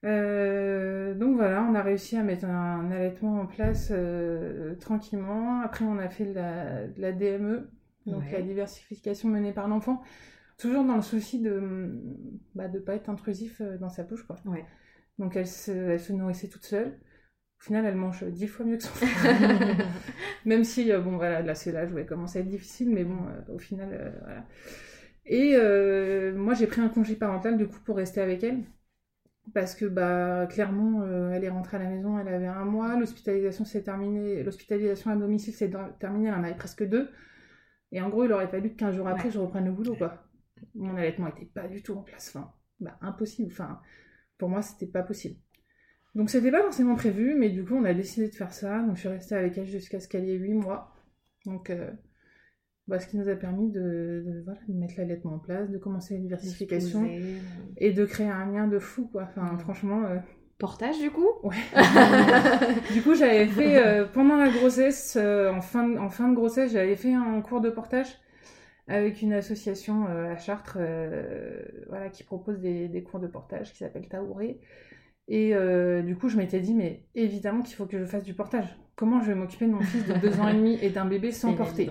Euh, donc voilà, on a réussi à mettre un, allaitement en place euh, tranquillement. Après, on a fait de la, de la DME, donc Ouais. la diversification menée par l'enfant, toujours dans le souci de bah, de pas être intrusif euh, dans sa bouche, quoi. Ouais. Donc elle se, elle se nourrissait toute seule. Au final, elle mange dix fois mieux que son frère. Même si, bon, voilà, là, c'est l'âge où elle commence à être difficile, mais bon, euh, au final, voilà. Et moi, j'ai pris un congé parental, du coup, pour rester avec elle. Parce que, bah, clairement, euh, elle est rentrée à la maison, elle avait un mois, l'hospitalisation s'est terminée, l'hospitalisation à domicile s'est terminée, elle en avait presque deux. Et en gros, il aurait fallu que 15 jours après, Ouais. je reprenne le boulot, quoi. Mon allaitement était pas du tout en place. Enfin, bah, impossible. Enfin, pour moi, c'était pas possible. Donc, c'était pas forcément prévu, mais du coup, on a décidé de faire ça. Donc, je suis restée avec elle jusqu'à ce qu'elle ait 8 mois. Donc, euh, bah, ce qui nous a permis de, de, voilà, de mettre l'allaitement en place, de commencer la diversification et de créer un lien de fou, quoi. Enfin, franchement. euh, Portage du coup? Ouais. du coup, j'avais fait euh, pendant la grossesse, euh, en, fin de, en fin de grossesse, j'avais fait un cours de portage avec une association à Chartres, voilà, qui propose des, des cours de portage qui s'appelle Taouré. Et euh, du coup, je m'étais dit, mais évidemment qu'il faut que je fasse du portage. Comment je vais m'occuper de mon fils de deux ans et demi et d'un bébé sans porter?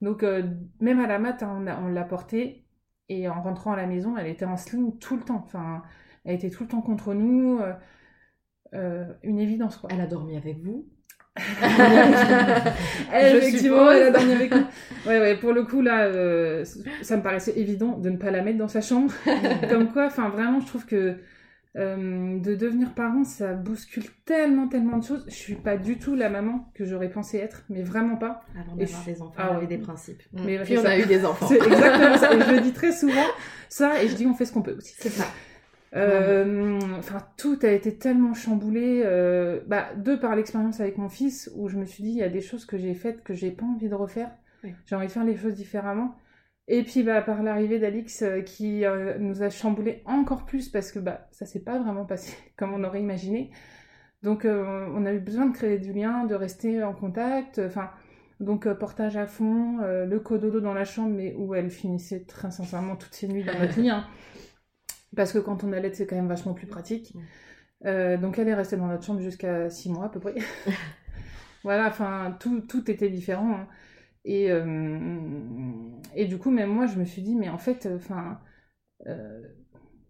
Donc, euh, même à la mat, hein, on, l'a portée. Et en rentrant à la maison, elle était en sling tout le temps. Enfin, elle était tout le temps contre nous. euh, euh, une évidence, quoi. Elle a dormi avec vous? Elle, effectivement, elle a dormi avec nous. Ouais, ouais, pour le coup, là, euh, ça me paraissait évident de ne pas la mettre dans sa chambre. Comme quoi, enfin, vraiment, je trouve que euh, de devenir parent, ça bouscule tellement, tellement de choses. Je suis pas du tout la maman que j'aurais pensé être, mais vraiment pas. Avant d'avoir je- des enfants, Ah on avait des principes. Mais Puis c'est on ça. a eu des enfants. C'est exactement ça. Et je le dis très souvent, ça, et je dis on fait ce qu'on peut aussi. C'est ça. Euh, Enfin, tout a été tellement chamboulé. euh, bah, deux par l'expérience avec mon fils, où je me suis dit, il y a des choses que j'ai faites que j'ai pas envie de refaire. Oui. J'ai envie de faire les choses différemment. Et puis, bah, par l'arrivée d'Alix, euh, qui euh, nous a chamboulé encore plus parce que bah, ça s'est pas vraiment passé comme on aurait imaginé. Donc, euh, on a eu besoin de créer du lien, de rester en contact. Enfin, donc, portage à fond, le cododo dans la chambre, mais où elle finissait très sincèrement toutes ses nuits dans notre lit. hein. Parce que quand on allait, c'est quand même vachement plus pratique. Euh, donc, elle est restée dans notre chambre jusqu'à six mois à peu près. voilà, enfin, tout, tout était différent. hein. Et, euh, et du coup, même moi, je me suis dit, mais en fait, enfin, euh,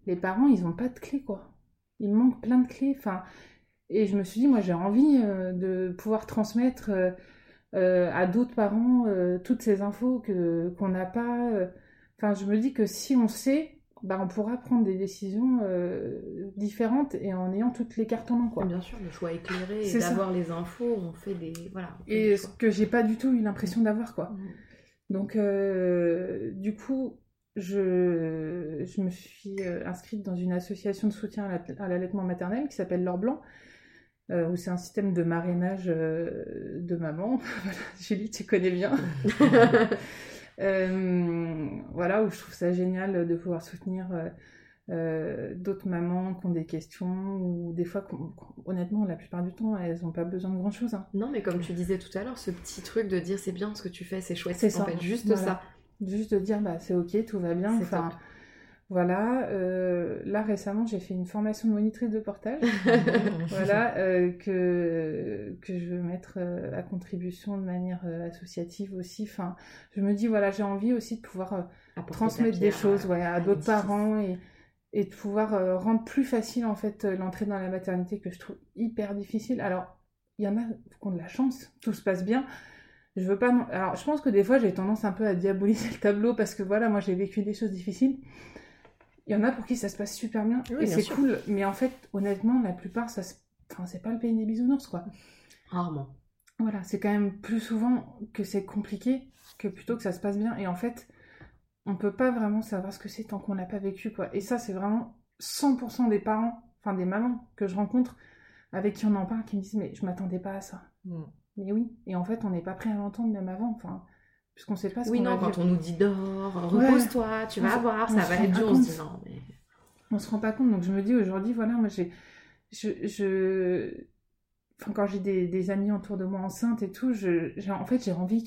les parents, ils ont pas de clés, quoi. Il manque plein de clés. Enfin, et je me suis dit, moi, j'ai envie euh, de pouvoir transmettre à d'autres parents toutes ces infos que qu'on n'a pas. Enfin, je me dis que si on sait, bah, on pourra prendre des décisions euh, différentes et en ayant toutes les cartes en main, quoi. Bien sûr, le choix éclairé et d'avoir les infos, on fait des. Voilà. fait Et ce que j'ai pas du tout eu l'impression d'avoir, quoi. Mm. Donc, euh, du coup, je, je me suis euh, inscrite dans une association de soutien à la- à l'allaitement maternel qui s'appelle L'Or Blanc, euh, où c'est un système de marrainage de maman. Julie, tu connais bien. Euh, voilà, où je trouve ça génial de pouvoir soutenir euh, euh, d'autres mamans qui ont des questions, ou des fois, qu'on- qu'on- honnêtement, la plupart du temps, elles n'ont pas besoin de grand-chose. hein. Non, mais comme tu disais tout à l'heure, ce petit truc de dire c'est bien ce que tu fais, c'est chouette. C'est En ça. fait, juste Voilà. ça. Juste de dire, bah, c'est ok, tout va bien. C'est Enfin, top. Voilà. euh, là, récemment, j'ai fait une formation de monitrice de portage. voilà, euh, que, que je veux mettre euh, à contribution de manière associative aussi. Enfin, je me dis, voilà, j'ai envie aussi de pouvoir transmettre des choses ouais, à d'autres l'édifice. parents et, et de pouvoir rendre plus facile en fait l'entrée dans la maternité que je trouve hyper difficile. Alors, il y en a qui ont de la chance, tout se passe bien. Je veux pas. non- Alors, je pense que des fois j'ai tendance un peu à diaboliser le tableau parce que voilà, moi j'ai vécu des choses difficiles. Il y en a pour qui ça se passe super bien Oui, et c'est cool, mais en fait, honnêtement, la plupart, ça se... enfin, c'est pas le pays des bisounours quoi. Rarement. Voilà, c'est quand même plus souvent que c'est compliqué que plutôt que ça se passe bien. Et en fait, on peut pas vraiment savoir ce que c'est tant qu'on l'a pas vécu, quoi. Et ça, c'est vraiment 100% des parents, enfin des mamans que je rencontre avec qui on en parle, qui me disent mais je m'attendais pas à ça. Mm. Mais oui, et en fait, on n'est pas prêt à l'entendre même avant, enfin, puisqu'on sait pas ce Oui, qu'on non, quand on nous dit dors, repose-toi, tu vas voir, ça va être dur, on se compte. dit non, mais. on se rend pas compte. Donc je me dis aujourd'hui, voilà, moi j'ai, je, je, enfin quand j'ai des, des amis autour de moi enceintes et tout, je, j'ai, en fait j'ai envie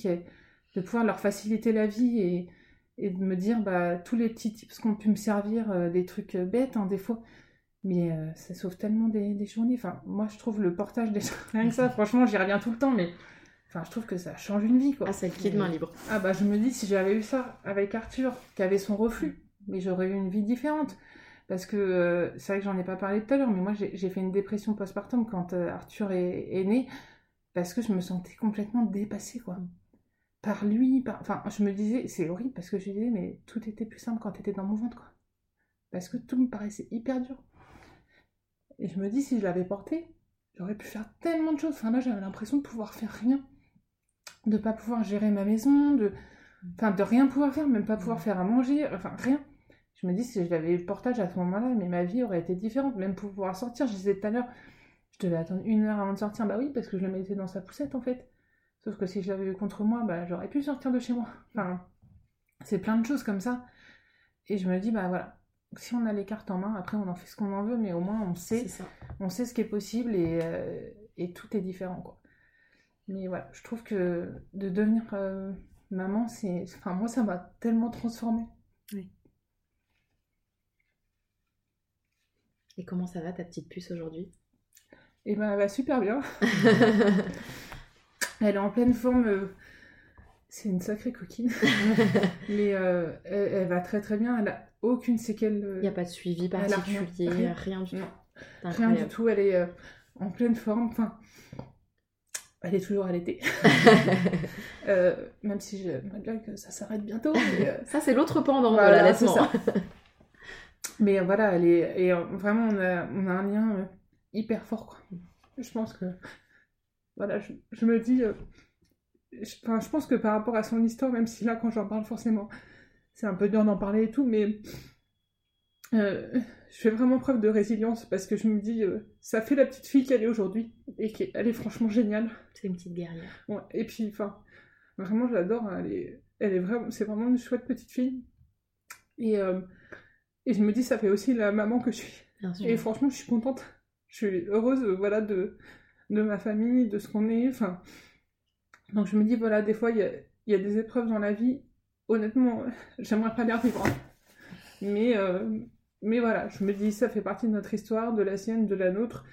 de pouvoir leur faciliter la vie et, et de me dire bah, tous les petits tips qu'on pu me servir, euh, des trucs euh, bêtes, hein, des fois. Mais euh, ça sauve tellement des, des journées. Enfin, moi, je trouve le portage des rien que ça, franchement, j'y reviens tout le temps, mais enfin, je trouve que ça change une vie, quoi. Ah, c'est le kit main libre. Ah bah je me dis si j'avais eu ça avec Arthur, qui avait son reflux, mais j'aurais eu une vie différente. Parce que euh, c'est vrai que j'en ai pas parlé tout à l'heure, mais moi j'ai j'ai fait une dépression postpartum quand euh, Arthur est, est né, parce que je me sentais complètement dépassée, quoi. Par lui, par... enfin je me disais, c'est horrible parce que je disais, mais tout était plus simple quand t'étais dans mon ventre, quoi. Parce que tout me paraissait hyper dur. Et je me dis, si je l'avais porté, j'aurais pu faire tellement de choses. Enfin là j'avais l'impression de pouvoir faire rien de pas pouvoir gérer ma maison, de, enfin, de rien pouvoir faire, même pas pouvoir faire à manger, enfin rien. Je me dis si j'avais eu le portage à ce moment-là, mais ma vie aurait été différente, même pour pouvoir sortir. Je disais tout à l'heure, je devais attendre une heure avant de sortir, bah oui, parce que je le mettais dans sa poussette en fait. Sauf que si je l'avais eu contre moi, bah j'aurais pu sortir de chez moi. Enfin, c'est plein de choses comme ça. Et je me dis, bah voilà, si on a les cartes en main, après on en fait ce qu'on en veut, mais au moins on sait, on sait ce qui est possible et, euh, et tout est différent quoi. Mais voilà, je trouve que de devenir euh, maman, c'est. Enfin, moi, ça m'a tellement transformée. Et comment ça va ta petite puce aujourd'hui? Et ben, elle va super bien. Elle est en pleine forme. euh, C'est une sacrée coquine. Mais euh, elle, elle va très très bien. Elle a aucune séquelle. Il n'y a pas de suivi a rien. particulier, Rien. rien, du tout. Rien du tout. Elle est en pleine forme. Enfin, elle est toujours allaitée. Euh, même si j'aimerais bien que ça s'arrête bientôt. mais, euh, Ça, c'est l'autre pendant Voilà, de l'allaitement. c'est Mais euh, voilà, elle est, et euh, vraiment, on a, on a un lien euh, hyper fort, quoi. Je pense que, voilà, je, je me dis, euh, je, enfin, je pense que par rapport à son histoire, même si là, quand j'en parle, forcément, c'est un peu dur d'en parler et tout, mais euh, je fais vraiment preuve de résilience parce que je me dis, euh, ça fait la petite fille qu'elle est aujourd'hui et qu'elle est franchement géniale. C'est une petite guerrière. Ouais, et puis, enfin, vraiment, je l'adore. hein, Elle est, elle est vraiment, c'est vraiment une chouette petite fille. Et, euh, et je me dis, ça fait aussi la maman que je suis. Et franchement, je suis contente. Je suis heureuse, euh, voilà, de, de ma famille, de ce qu'on est. Enfin, donc je me dis, voilà, des fois, il y a, y a des épreuves dans la vie. Honnêtement, j'aimerais pas les revivre. hein. Mais, euh, mais voilà, je me dis, ça fait partie de notre histoire, de la sienne, de la nôtre.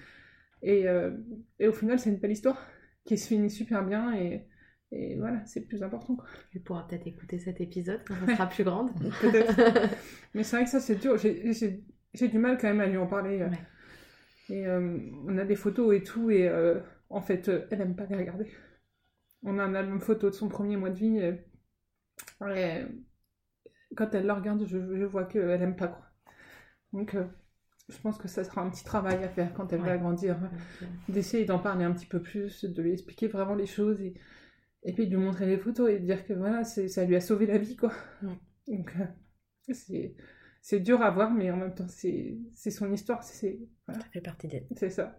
Et, euh, et au final, c'est une belle histoire qui se finit super bien. Et, et voilà, c'est le plus important. Quoi. Elle pourra peut-être écouter cet épisode quand elle sera plus grande. Peut-être. Mais c'est vrai que ça, c'est dur. J'ai- du mal quand même à lui en parler. euh. Ouais. Et euh, on a des photos et tout, et euh, en fait, elle aime pas les regarder. On a un album photo de son premier mois de vie. Et, et quand elle le regarde, je, je vois qu'elle aime pas, quoi. Donc, euh, je pense que ça sera un petit travail à faire quand elle va grandir. D'essayer d'en parler un petit peu plus, de lui expliquer vraiment les choses, et, et puis de lui montrer les photos et de dire que voilà, ça lui a sauvé la vie, quoi. Ouais. Donc, euh, c'est c'est dur à voir, mais en même temps, c'est c'est son histoire, c'est voilà, Ça fait partie d'elle. c'est ça.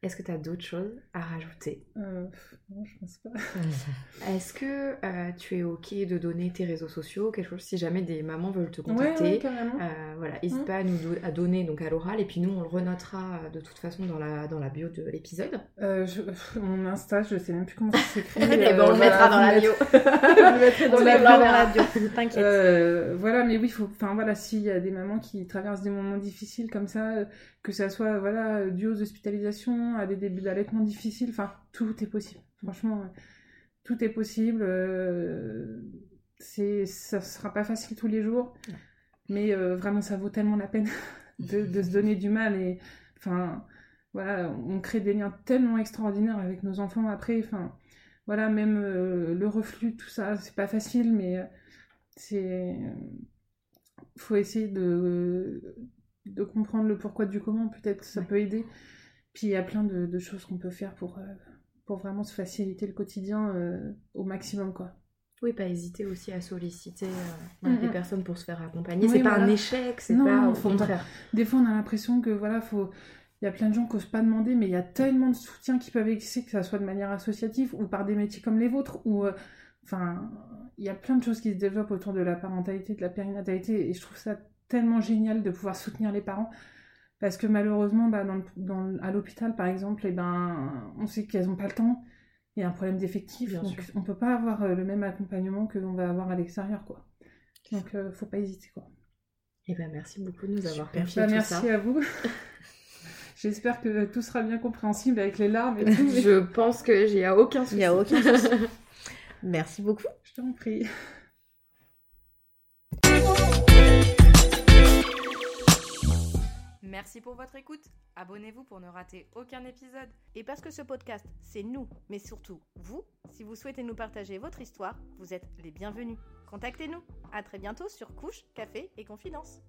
Est-ce que tu as d'autres choses à rajouter? Euh, non, je pense pas. Est-ce que euh, tu es OK de donner tes réseaux sociaux, quelque chose, si jamais des mamans veulent te contacter ouais, euh, voilà, n'hésite Mhm. pas à nous do- à donner donc à l'oral et puis nous on le renotera euh, de toute façon dans la, dans la bio de l'épisode. Mon Insta, je sais même plus comment ça s'écrit. Eh ben, on le mettra dans la bio. le On le mettra dans la bio. T'inquiète. Voilà, mais oui, faut, enfin voilà, s'il y a des mamans qui traversent des moments difficiles comme ça, que ça soit voilà, dû aux hospitalisations, à des débuts d'allaitement difficiles, enfin tout est possible. Franchement, tout est possible. euh, c'est, ça sera pas facile tous les jours, mais euh, vraiment ça vaut tellement la peine de, de se donner du mal et enfin voilà, on crée des liens tellement extraordinaires avec nos enfants après, enfin voilà, même euh, le reflux, tout ça, c'est pas facile, mais euh, c'est faut essayer de de comprendre le pourquoi du comment peut-être ça Ouais. peut aider puis il y a plein de, de choses qu'on peut faire pour euh, pour vraiment se faciliter le quotidien euh, au maximum quoi Oui, pas hésiter aussi à solliciter euh, Mhm. des personnes pour se faire accompagner. Oui, c'est pas un échec, c'est pas au contraire. des fois on a l'impression que voilà faut il y a plein de gens qui osent pas demander mais il y a tellement de soutien qui peuvent exister que ça soit de manière associative ou par des métiers comme les vôtres ou euh, enfin il y a plein de choses qui se développent autour de la parentalité de la périnatalité et je trouve ça tellement génial de pouvoir soutenir les parents parce que malheureusement bah, dans, le- dans le- à l'hôpital par exemple et ben on sait qu'elles ont pas le temps il y a un problème d'effectif, donc sûr. on peut pas avoir euh, le même accompagnement que l'on va avoir à l'extérieur, quoi. Donc, euh, faut pas hésiter, quoi. Eh ben, merci beaucoup de nous avoir confié Bah, tout merci ça. à vous. J'espère que tout sera bien compréhensible avec les larmes et tout. mais Je pense que j'ai aucun souci. Il n'y a aucun souci. Merci beaucoup. Je t'en prie. Merci pour votre écoute. Abonnez-vous pour ne rater aucun épisode. Et parce que ce podcast, c'est nous, mais surtout vous, si vous souhaitez nous partager votre histoire, vous êtes les bienvenus. Contactez-nous. À très bientôt sur Couche, Café et Confidence.